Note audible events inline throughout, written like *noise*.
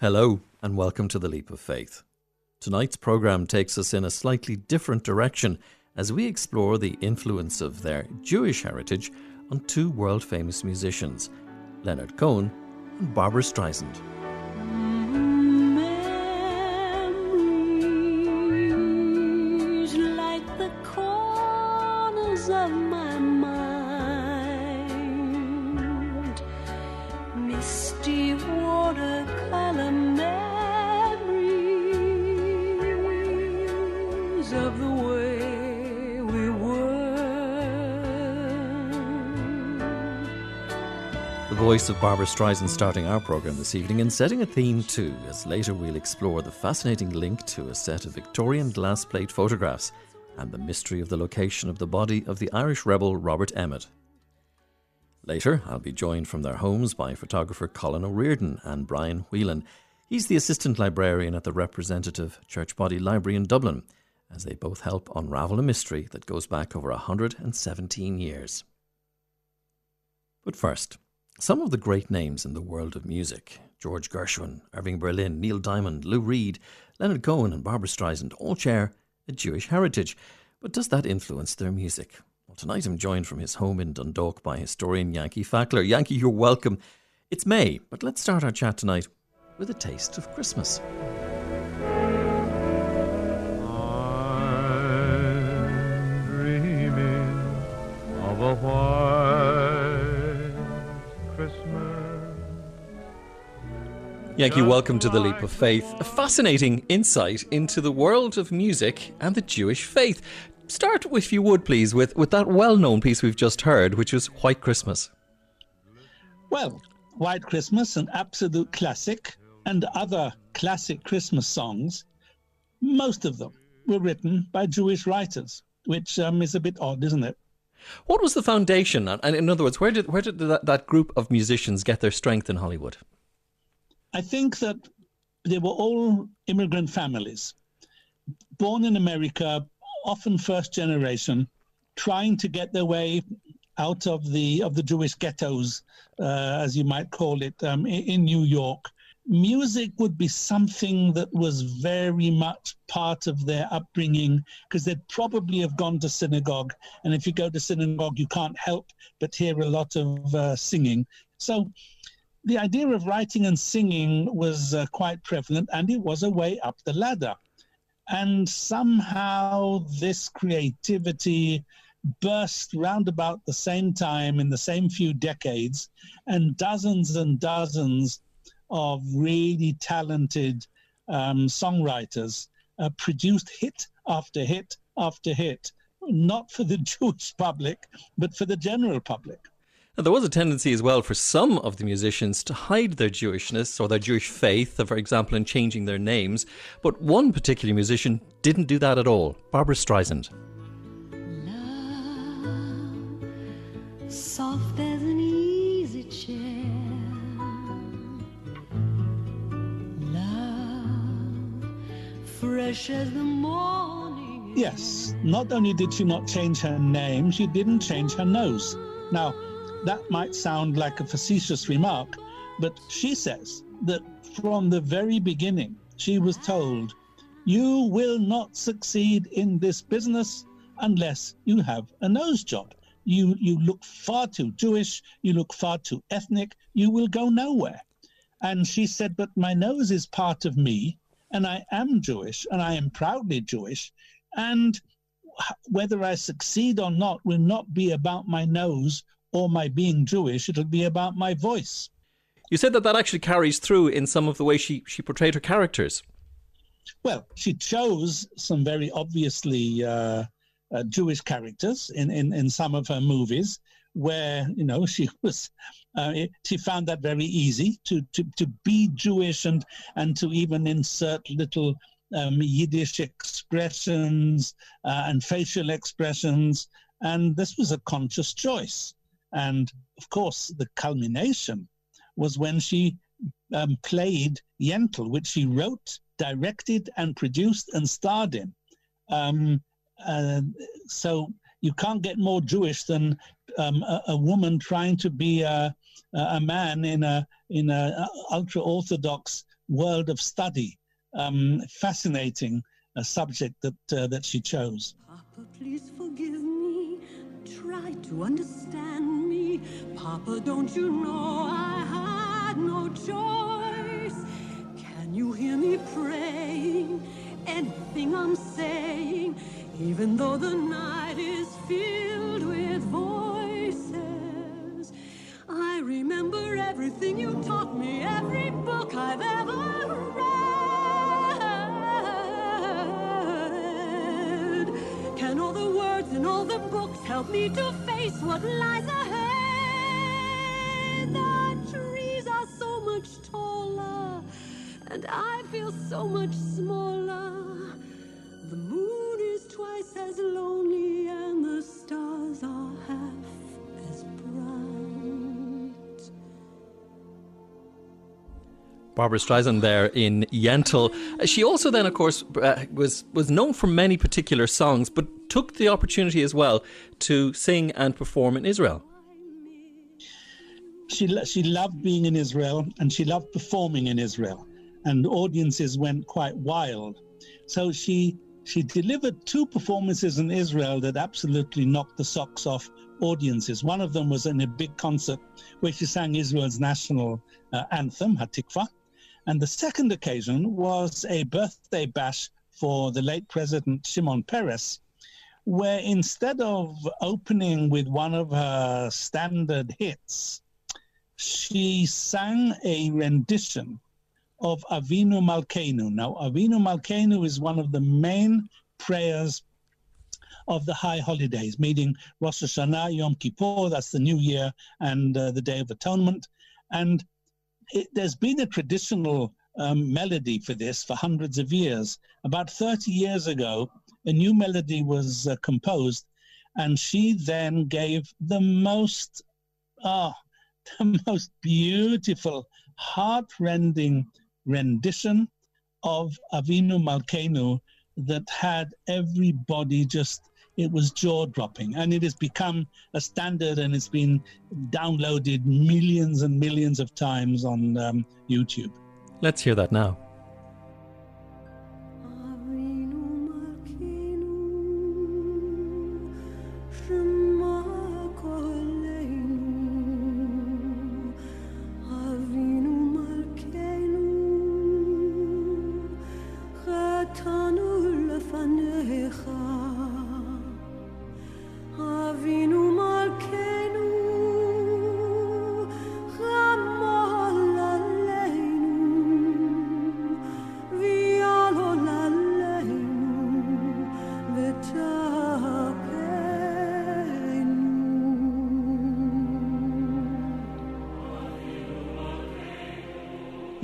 Hello, and welcome to The Leap of Faith. Tonight's programme takes us in a slightly different direction as we explore the influence of their Jewish heritage on two world famous musicians, Leonard Cohen and Barbra Streisand. Voice of Barbra Streisand starting our programme this evening and setting a theme too, as later we'll explore the fascinating link to a set of Victorian glass plate photographs and the mystery of the location of the body of the Irish rebel Robert Emmet. Later, I'll be joined from their homes by photographer Colin O'Riordan and Brian Whelan. He's the assistant librarian at the representative Church Body Library in Dublin, as they both help unravel a mystery that goes back over 117 years. But first, some of the great names in the world of music George Gershwin, Irving Berlin, Neil Diamond, Lou Reed, Leonard Cohen, and Barbra Streisand all share a Jewish heritage. But does that influence their music? Well, tonight I'm joined from his home in Dundalk by historian Yanky Fachler. Yanky, you're welcome. It's May, but let's start our chat tonight with a taste of Christmas. Yanky, welcome to the Leap of Faith. A fascinating insight into the world of music and the Jewish faith. Start, if you would, please, with, with that well known piece we've just heard, which was White Christmas. Well, White Christmas, an absolute classic, and other classic Christmas songs, most of them were written by Jewish writers, which um, is a bit odd, isn't it? What was the foundation? And in other words, where did, where did that, that group of musicians get their strength in Hollywood? I think that they were all immigrant families, born in America, often first generation, trying to get their way out of the of the Jewish ghettos, uh, as you might call it, um, in, in New York. Music would be something that was very much part of their upbringing because they'd probably have gone to synagogue, and if you go to synagogue, you can't help but hear a lot of uh, singing. So the idea of writing and singing was uh, quite prevalent, and it was a way up the ladder. And somehow this creativity burst round about the same time in the same few decades, and dozens and dozens of really talented um, songwriters uh, produced hit after hit after hit, not for the *laughs* Jewish public, but for the general public. And there was a tendency as well for some of the musicians to hide their Jewishness or their Jewish faith, for example, in changing their names. But one particular musician didn't do that at all Barbra Streisand. Love, soft as an easy chair. Love, fresh as the morning. Yes, not only did she not change her name, she didn't change her nose. Now, that might sound like a facetious remark, but she says that from the very beginning, she was told, You will not succeed in this business unless you have a nose job. You, you look far too Jewish, you look far too ethnic, you will go nowhere. And she said, But my nose is part of me, and I am Jewish, and I am proudly Jewish. And whether I succeed or not will not be about my nose or my being Jewish, it'll be about my voice. You said that that actually carries through in some of the way she, she portrayed her characters. Well, she chose some very obviously uh, uh, Jewish characters in, in, in some of her movies where, you know, she *laughs* was, uh, she found that very easy to, to, to be Jewish and, and to even insert little um, Yiddish expressions uh, and facial expressions. And this was a conscious choice. And of course, the culmination was when she um, played Yentl, which she wrote, directed, and produced and starred in. Um, uh, so you can't get more Jewish than um, a, a, woman trying to be a, a man in a in a ultra orthodox world of study. Um, fascinating uh, subject that uh, that she chose. Papa, please forgive me. To understand me. Papa, don't you know I had no choice? Can you hear me praying? Anything I'm saying, even though the night is filled with voices. I remember everything you taught me, every book I've ever read. Can all the words in all the books help me to face what lies ahead? The trees are so much taller, and I feel so much smaller. Barbra Streisand there in Yentl. She also then, of course, uh, was was known for many particular songs, but took the opportunity as well to sing and perform in Israel. she she loved being in Israel and she loved performing in Israel, and audiences went quite wild. So she she delivered two performances in Israel that absolutely knocked the socks off audiences. One of them was in a big concert where she sang Israel's national uh, anthem, Hatikva, and the second occasion was a birthday bash for the late President Shimon Peres, where instead of opening with one of her standard hits, she sang a rendition of Avinu Malkeinu. Now, Avinu Malkeinu is one of the main prayers of the high holidays, meaning Rosh Hashanah, Yom Kippur, that's the New Year, and uh, the Day of Atonement. And it, there's been a traditional um, melody for this for hundreds of years. About 30 years ago, a new melody was uh, composed, and she then gave the most, ah, *laughs* the most beautiful, heart-rending rendition of Avinu Malkeinu that had everybody just it was jaw-dropping and it has become a standard and it's been downloaded millions and millions of times on um, youtube Let's hear that now.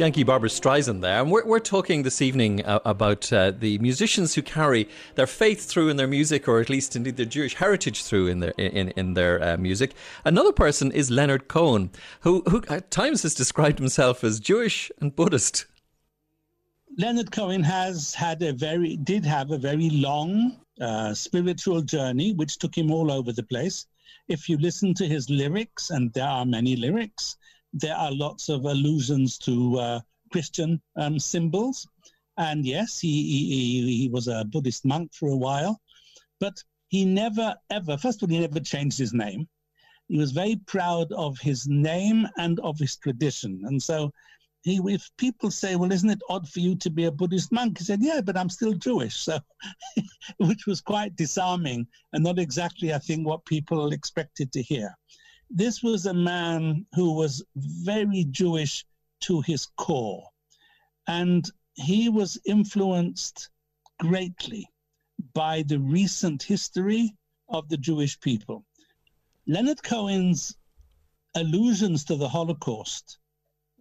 Yanky Barbra Streisand there, and we're, we're talking this evening uh, about uh, the musicians who carry their faith through in their music, or at least indeed their Jewish heritage through in their in in their uh, music. Another person is Leonard Cohen, who who at times has described himself as Jewish and Buddhist. leonard cohen has had a very did have a very long uh, spiritual journey which took him all over the place if you listen to his lyrics and there are many lyrics there are lots of allusions to uh, christian um, symbols and yes he, he he he was a buddhist monk for a while but he never ever first of all he never changed his name he was very proud of his name and of his tradition and so he, if people say, "Well, isn't it odd for you to be a Buddhist monk?" He said, "Yeah, but I'm still Jewish," so *laughs* which was quite disarming and not exactly, I think, what people expected to hear. This was a man who was very Jewish to his core, and he was influenced greatly by the recent history of the Jewish people. Leonard Cohen's allusions to the Holocaust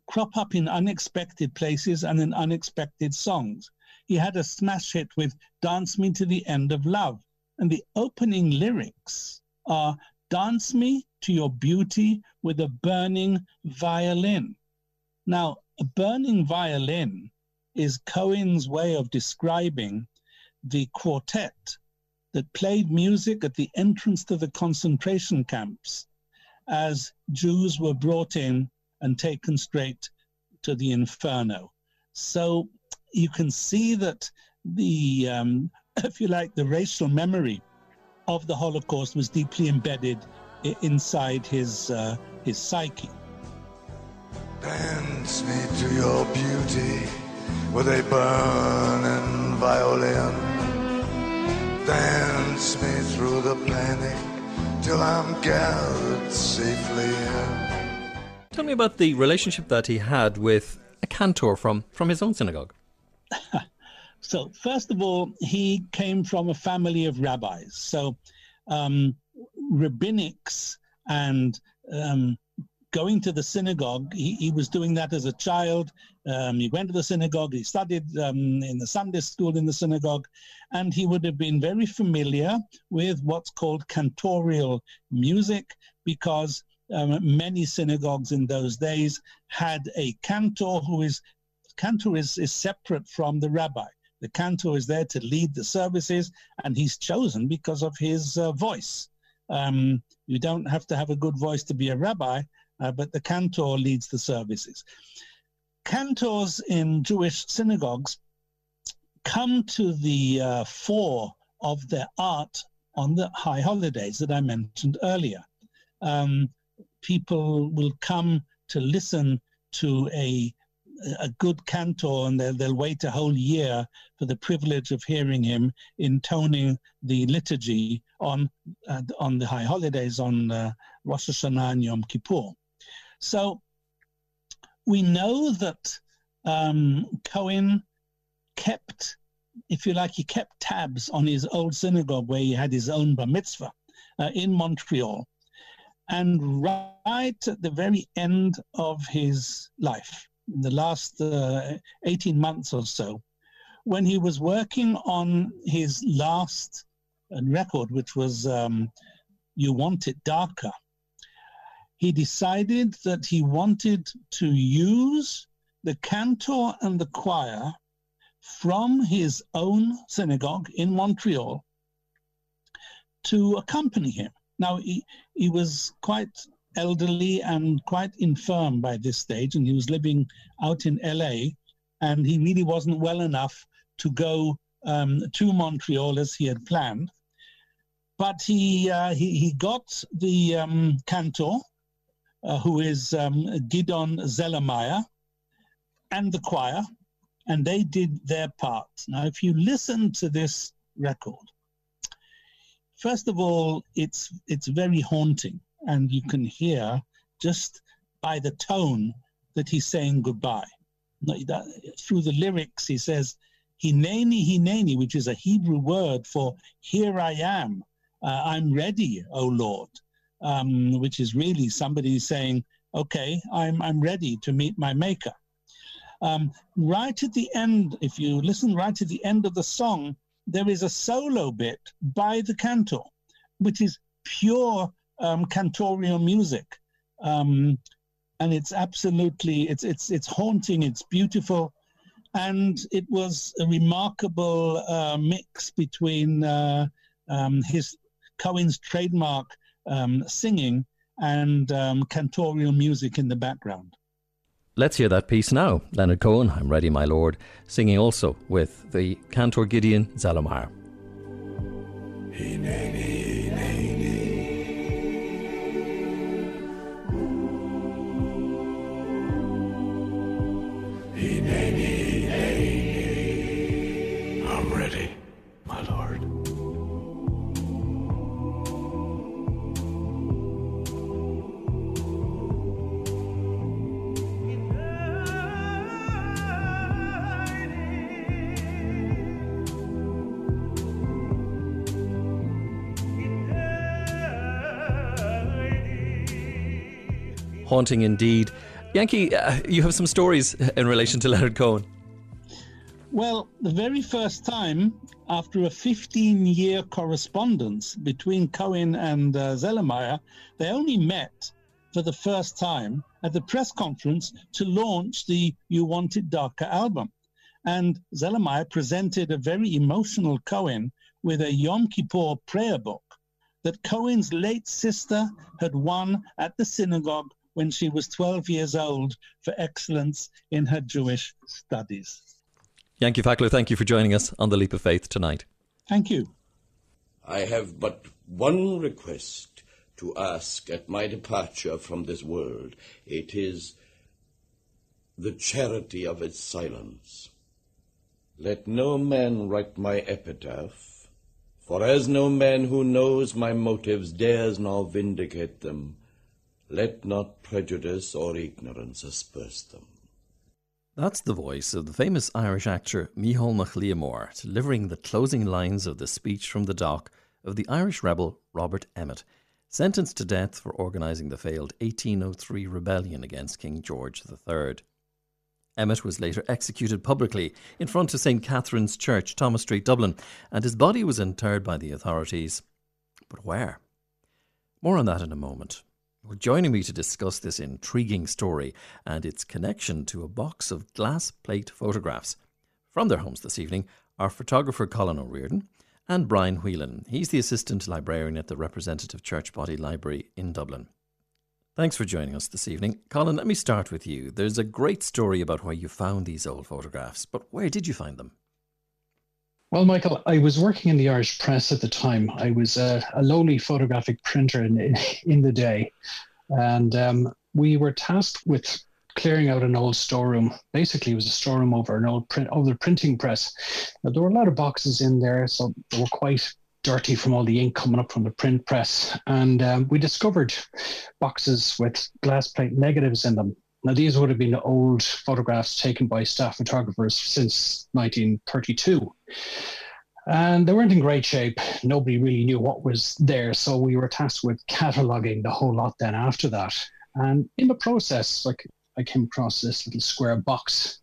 crop up in unexpected places and in unexpected songs. He had a smash hit with Dance Me to the End of Love. And the opening lyrics are Dance me to your beauty with a burning violin. Now, a burning violin is Cohen's way of describing the quartet that played music at the entrance to the concentration camps as Jews were brought in and taken straight to the inferno. So you can see that the, um, *laughs* if you like, the racial memory of the Holocaust was deeply embedded inside his uh, his psyche. Dance me to your beauty with a burning violin. Dance me through the panic till I'm gathered safely in. Tell me about the relationship that he had with a cantor from, from his own synagogue. *laughs* so, first of all, he came from a family of rabbis. So, um, rabbinics and um, going to the synagogue. He, he, was doing that as a child. Um, he went to the synagogue. He studied um, in the Sunday school in the synagogue, and he would have been very familiar with what's called cantorial music because um, many synagogues in those days had a cantor who is cantor is, is separate from the rabbi. The cantor is there to lead the services, and he's chosen because of his uh, voice. Um, you don't have to have a good voice to be a rabbi, uh, but the cantor leads the services. Cantors in Jewish synagogues come to the uh, fore of their art on the high holidays that I mentioned earlier. Um, people will come to listen to a a good cantor and they'll, they'll wait a whole year for the privilege of hearing him intoning the liturgy on uh, on the high holidays on uh, Rosh Hashanah and Yom Kippur. So we know that um, Cohen kept, if you like, he kept tabs on his old synagogue where he had his own bar mitzvah uh, in Montreal. And right at the very end of his life, in the last uh, 18 months or so, when he was working on his last uh, record, which was um, You Want It Darker, he decided that he wanted to use the cantor and the choir from his own synagogue in Montreal to accompany him. Now, he, he was quite elderly and quite infirm by this stage, and he was living out in LA, and he really wasn't well enough to go um, to Montreal as he had planned. But he uh, he, he got the um, cantor, uh, who is um, Gideon Zelermyer, and the choir, and they did their part. Now, if you listen to this record, first of all, it's it's very haunting and you can hear just by the tone that he's saying goodbye. Through the lyrics, he says, Hineni, Hineni, which is a Hebrew word for here I am, uh, I'm ready, O Lord, um, which is really somebody saying, okay, I'm, I'm ready to meet my maker. Um, right at the end, if you listen right at the end of the song, there is a solo bit by the cantor, which is pure um, cantorial music, um, and it's absolutely it's it's it's haunting. It's beautiful, and it was a remarkable uh, mix between uh, um, his Cohen's trademark um, singing and um, cantorial music in the background. Let's hear that piece now. Leonard Cohen, I'm ready, my lord, singing also with the cantor Gideon Zelermyer. Haunting indeed. Yanky, uh, you have some stories in relation to Leonard Cohen. Well, the very first time after a 15 year correspondence between Cohen and uh, Zelermyer, they only met for the first time at the press conference to launch the You Want It Darker album. And Zelermyer presented a very emotional Cohen with a Yom Kippur prayer book that Cohen's late sister had won at the synagogue when she was 12 years old for excellence in her Jewish studies. Yanky Fachler, thank you for joining us on The Leap of Faith tonight. Thank you. I have but one request to ask at my departure from this world. It is the charity of its silence. Let no man write my epitaph, for as no man who knows my motives dares nor vindicate them, let not prejudice or ignorance asperse them. That's the voice of the famous Irish actor Micheál Mac Liammóir delivering the closing lines of the speech from the dock of the Irish rebel Robert Emmet, sentenced to death for organising the failed 1803 rebellion against King George III. Emmet was later executed publicly in front of St Catherine's Church, Thomas Street, Dublin, and his body was interred by the authorities. But where? More on that in a moment. Well, joining me to discuss this intriguing story and its connection to a box of glass plate photographs from their homes this evening are photographer Colin O'Riordan and Brian Whelan. He's the assistant librarian at the Representative Church Body Library in Dublin. Thanks for joining us this evening. Colin, let me start with you. There's a great story about where you found these old photographs, but where did you find them? Well, Michael, I was working in the Irish press at the time. I was a, a lowly photographic printer in, *laughs* in the day. And um, we were tasked with clearing out an old storeroom. Basically, it was a storeroom over an old print over the printing press. Now, there were a lot of boxes in there, so they were quite dirty from all the ink coming up from the print press. And um, we discovered boxes with glass plate negatives in them. Now, these would have been old photographs taken by staff photographers since 1932. And they weren't in great shape. Nobody really knew what was there. So we were tasked with cataloging the whole lot then after that. And in the process, like I came across this little square box,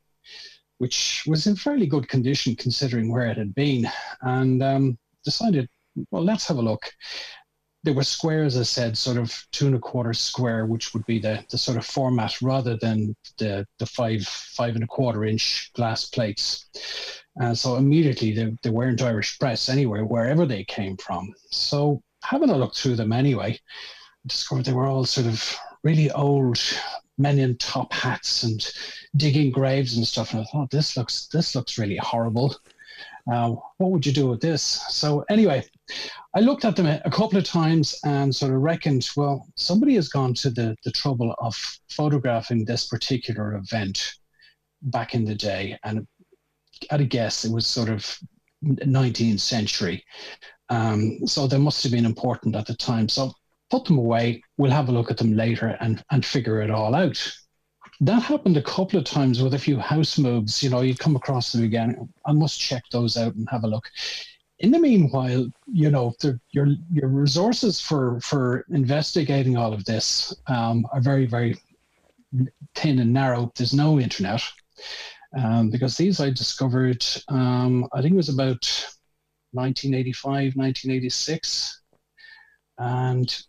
which was in fairly good condition considering where it had been. And um, decided, well, let's have a look there were squares, I said, sort of two and a quarter square, which would be the, the sort of format rather than the, the five five and a quarter inch glass plates. And so immediately they, they weren't Irish press anywhere, wherever they came from. So having a look through them anyway, I discovered they were all sort of really old men in top hats and digging graves and stuff. And I thought this looks this looks really horrible. Uh, what would you do with this? So anyway, I looked at them a couple of times and sort of reckoned, well, somebody has gone to the, the trouble of photographing this particular event back in the day. And at a guess, it was sort of 19th century. Um, so they must have been important at the time. So put them away. We'll have a look at them later and, and figure it all out. That happened a couple of times with a few house moves. You know, you come across them again. I must check those out and have a look in the meanwhile, you know, the, your your resources for for investigating all of this um, are very very thin and narrow. There's no internet um, because these I discovered. Um, I think it was about 1985, 1986, and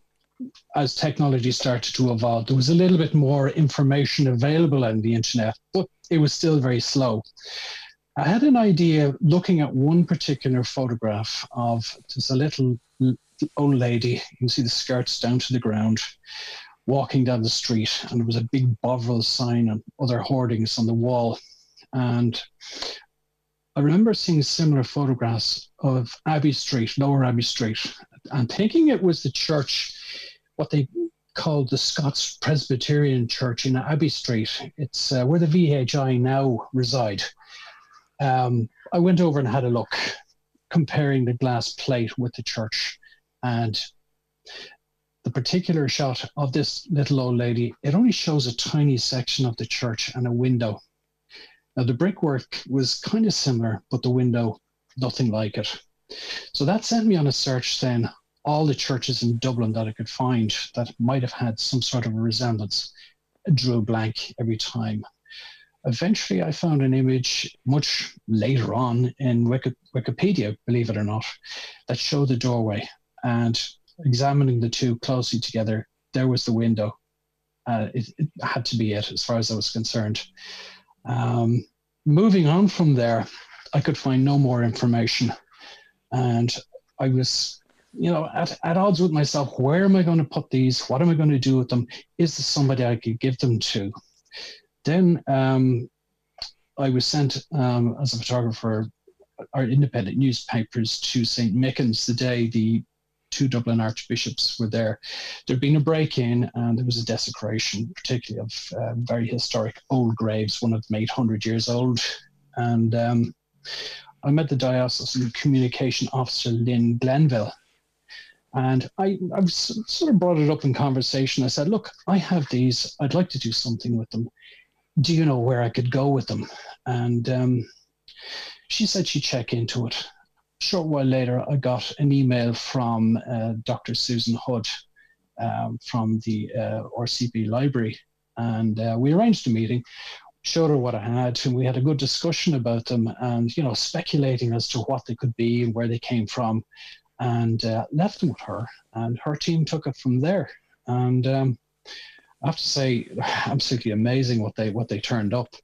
as technology started to evolve, there was a little bit more information available on the internet, but it was still very slow. I had an idea looking at one particular photograph of there's a little old lady. You can see the skirts down to the ground, walking down the street, and there was a big Bovril sign and other hoardings on the wall. And I remember seeing similar photographs of Abbey Street, Lower Abbey Street, and thinking it was the church, what they called the Scots Presbyterian Church in Abbey Street. It's uh, where the VHI now reside um, I went over and had a look, comparing the glass plate with the church, and the particular shot of this little old lady, it only shows a tiny section of the church and a window. Now, the brickwork was kind of similar, but the window, nothing like it. So that sent me on a search then, all the churches in Dublin that I could find that might have had some sort of a resemblance. I drew blank every time. Eventually, I found an image much later on in Wiki- Wikipedia, believe it or not, that showed the doorway. And examining the two closely together, there was the window. Uh, it, it, had to be it as far as I was concerned. Um, moving on from there, I could find no more information. And I was you know, at, at odds with myself. Where am I going to put these? What am I going to do with them? Is there somebody I could give them to? Then um, I was sent um, as a photographer, our independent newspapers to St. Michan's the day the two Dublin archbishops were there. There'd been a break in and there was a desecration, particularly of uh, very historic old graves, one of them 800 years old. And um, I met the diocesan communication officer, Lynn Glanville. And I, I sort of brought it up in conversation. I said, Look, I have these. I'd like to do something with them. Do you know where I could go with them? And um, she said she'd check into it short while later, I got an email from uh, Dr. Susan Hood um, from the uh, RCB library, and uh, we arranged a meeting. Showed her what I had, and we had a good discussion about them, and you know, speculating as to what they could be and where they came from, and uh, left them with her, and her team took it from there. And um, I have to say, *sighs* absolutely amazing what they what they turned up.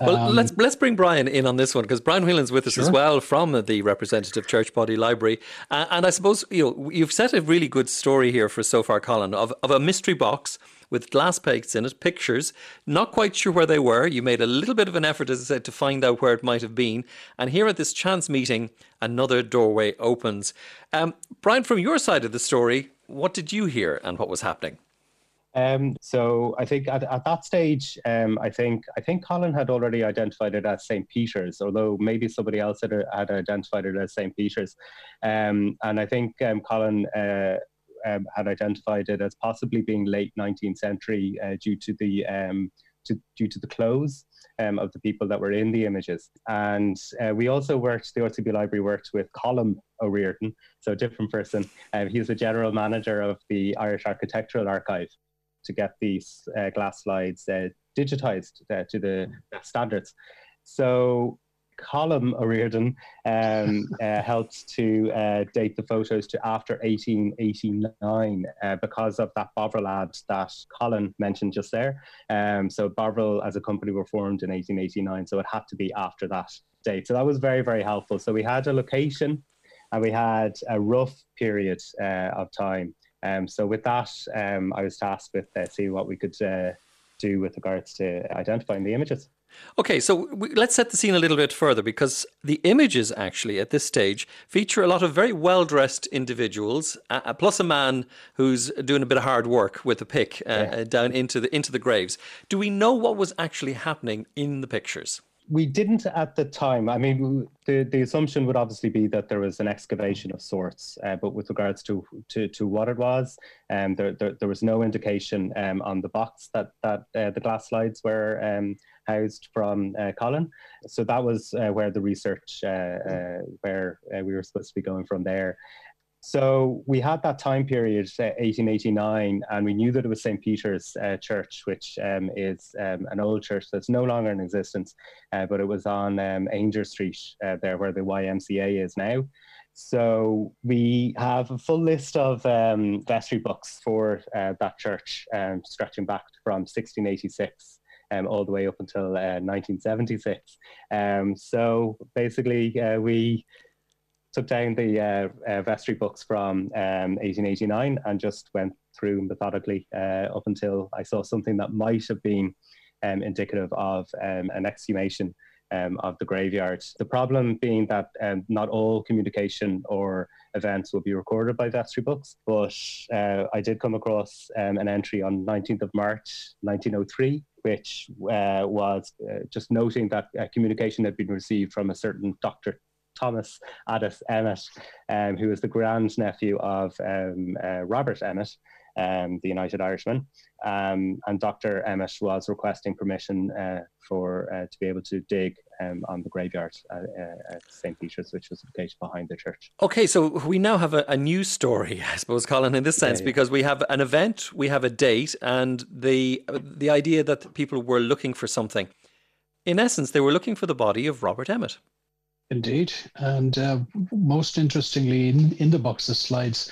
Well, um, let's let's bring Brian in on this one because Brian Whelan's with us sure. as well from the representative Church Body Library, uh, and I suppose you know you've set a really good story here for so far, Colin, of of a mystery box with glass plates in it, pictures. Not quite sure where they were. You made a little bit of an effort, as I said, to find out where it might have been. And here at this chance meeting, another doorway opens. Um, Brian, from your side of the story, what did you hear and what was happening? Um, so I think at, at that stage, um, I think I think Colin had already identified it as St. Peter's, although maybe somebody else had, had identified it as St. Peter's. Um, and I think um, Colin uh, um, had identified it as possibly being late 19th century uh, due to the um, to, due to the clothes of the people that were in the images. And uh, we also worked, the RCB Library worked with Colm O'Riordan, so a different person. he's the general manager of the Irish Architectural Archive to get these uh, glass slides uh, digitized uh, to the standards. So Colm O'Riordan um, *laughs* uh, helped to uh, date the photos to after 1889 uh, because of that Bovril ad that Colin mentioned just there. Um, so Bovril as a company were formed in 1889, so it had to be after that date. So that was very, very helpful. So we had a location and we had a rough period of time. Um, so with that, um, I was tasked with uh, seeing what we could uh, do with regards to identifying the images. Okay, so we, let's set the scene a little bit further because the images actually at this stage feature a lot of very well dressed individuals, uh, plus a man who's doing a bit of hard work with a pick uh, yeah. down into the into the graves. Do we know what was actually happening in the pictures? We didn't at the time. I mean, the, the assumption would obviously be that there was an excavation of sorts, uh, but with regards to, to, to what it was, um, there, there, there was no indication um, on the box that, that uh, the glass slides were um, housed from uh, Colin. So that was uh, where the research, uh, uh, where we were supposed to be going from there. So we had that time period, uh, 1889, and we knew that it was St. Peter's uh, Church, which um, is um, an old church that's no longer in existence, uh, but it was on um, Aungier Street, uh, there where the YMCA is now. So we have a full list of um, vestry books for uh, that church, um, stretching back from 1686. Um, all the way up until 1976. Uh, so basically, we took down the uh, uh, vestry books from um, 1889 and just went through methodically uh, up until I saw something that might have been um, indicative of um, an exhumation um, of the graveyard. The problem being that um, not all communication or events will be recorded by vestry books, but uh, I did come across um, an entry on 19th of March 1903 which uh, was uh, just noting that uh, communication had been received from a certain Dr. Thomas Addis Emmet, um, who was the grandnephew of um, uh, Robert Emmet, um, the United Irishman. Um, and Dr. Emmet was requesting permission uh, for uh, to be able to dig um, on the graveyard uh, uh, at St. Peter's, which was located behind the church. Okay, so we now have a, a new story, *laughs* I suppose, Colin, in this sense, yeah, yeah. because we have an event, we have a date, and the the idea that people were looking for something. In essence, they were looking for the body of Robert Emmet. Indeed. And uh, most interestingly, in, in the box of slides,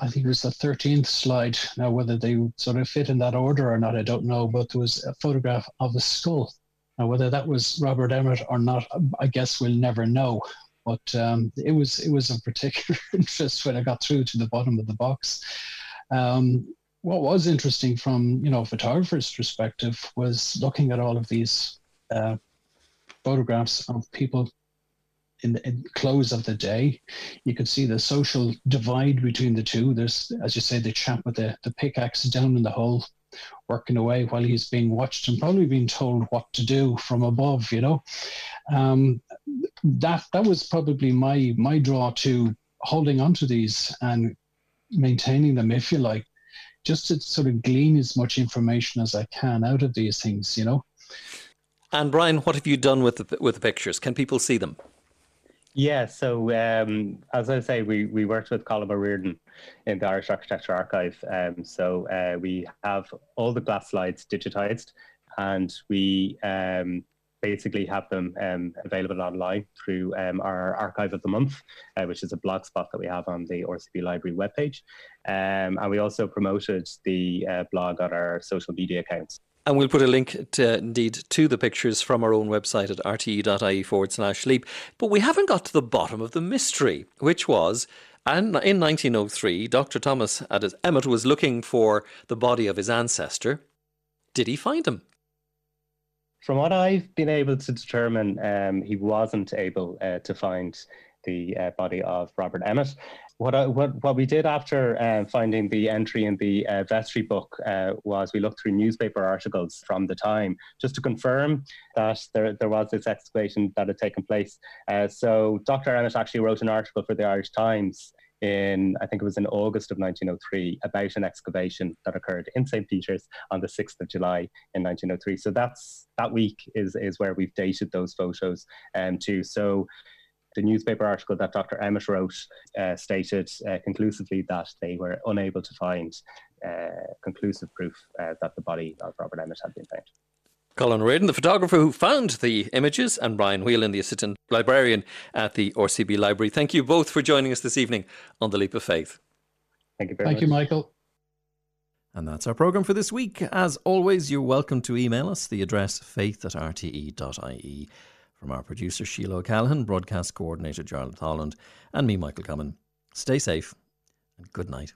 I think it was the 13th slide. Now, whether they sort of fit in that order or not, I don't know, but there was a photograph of a skull. Now, whether that was Robert Emmet or not, I guess we'll never know. But um, it was it was of particular *laughs* interest when I got through to the bottom of the box. Um, what was interesting from you know a photographer's perspective was looking at all of these uh, photographs of people in the in close of the day. You could see the social divide between the two. There's, as you say, the chap with the, the pickaxe down in the hole, working away while he's being watched and probably being told what to do from above. You know, um, that that was probably my my draw to holding on to these and maintaining them, if you like, just to sort of glean as much information as I can out of these things. You know. And Brian, what have you done with the, with the pictures? Can people see them? Yeah, so um, as I say, we, we worked with Colm O'Riordan in the Irish Architecture Archive. Um, so uh, we have all the glass slides digitized and we um, basically have them um, available online through um, our Archive of the Month, uh, which is a blog spot that we have on the RCB Library webpage. Um, and we also promoted the uh, blog on our social media accounts. And we'll put a link to, indeed to the pictures from our own website at rte.ie forward slash sleep. But we haven't got to the bottom of the mystery, which was and in 1903, Dr. Thomas Emmet was looking for the body of his ancestor. Did he find him? From what I've been able to determine, um, he wasn't able uh, to find the uh, body of Robert Emmet what, I, what, what we did after uh, finding the entry in the uh, vestry book uh, was we looked through newspaper articles from the time just to confirm that there, there was this excavation that had taken place. Uh, so Dr. Emmet actually wrote an article for the Irish Times in, I think it was in August of 1903, about an excavation that occurred in St. Peter's on the 6th of July in 1903. So that's that week is, is where we've dated those photos um, too. So the newspaper article that Dr. Emmet wrote uh, stated uh, conclusively that they were unable to find uh, conclusive proof uh, that the body of Robert Emmet had been found. Colin Riordan, the photographer who found the images, and Brian Whelan, the assistant librarian at the RCB Library. Thank you both for joining us this evening on The Leap of Faith. Thank you very Thank much. Thank you, Michael. And that's our programme for this week. As always, you're welcome to email us, the address faith at rte.ie. From our producer Sheila O'Callaghan, broadcast coordinator Jarlath Holland, and me, Michael Cummins. Stay safe and good night.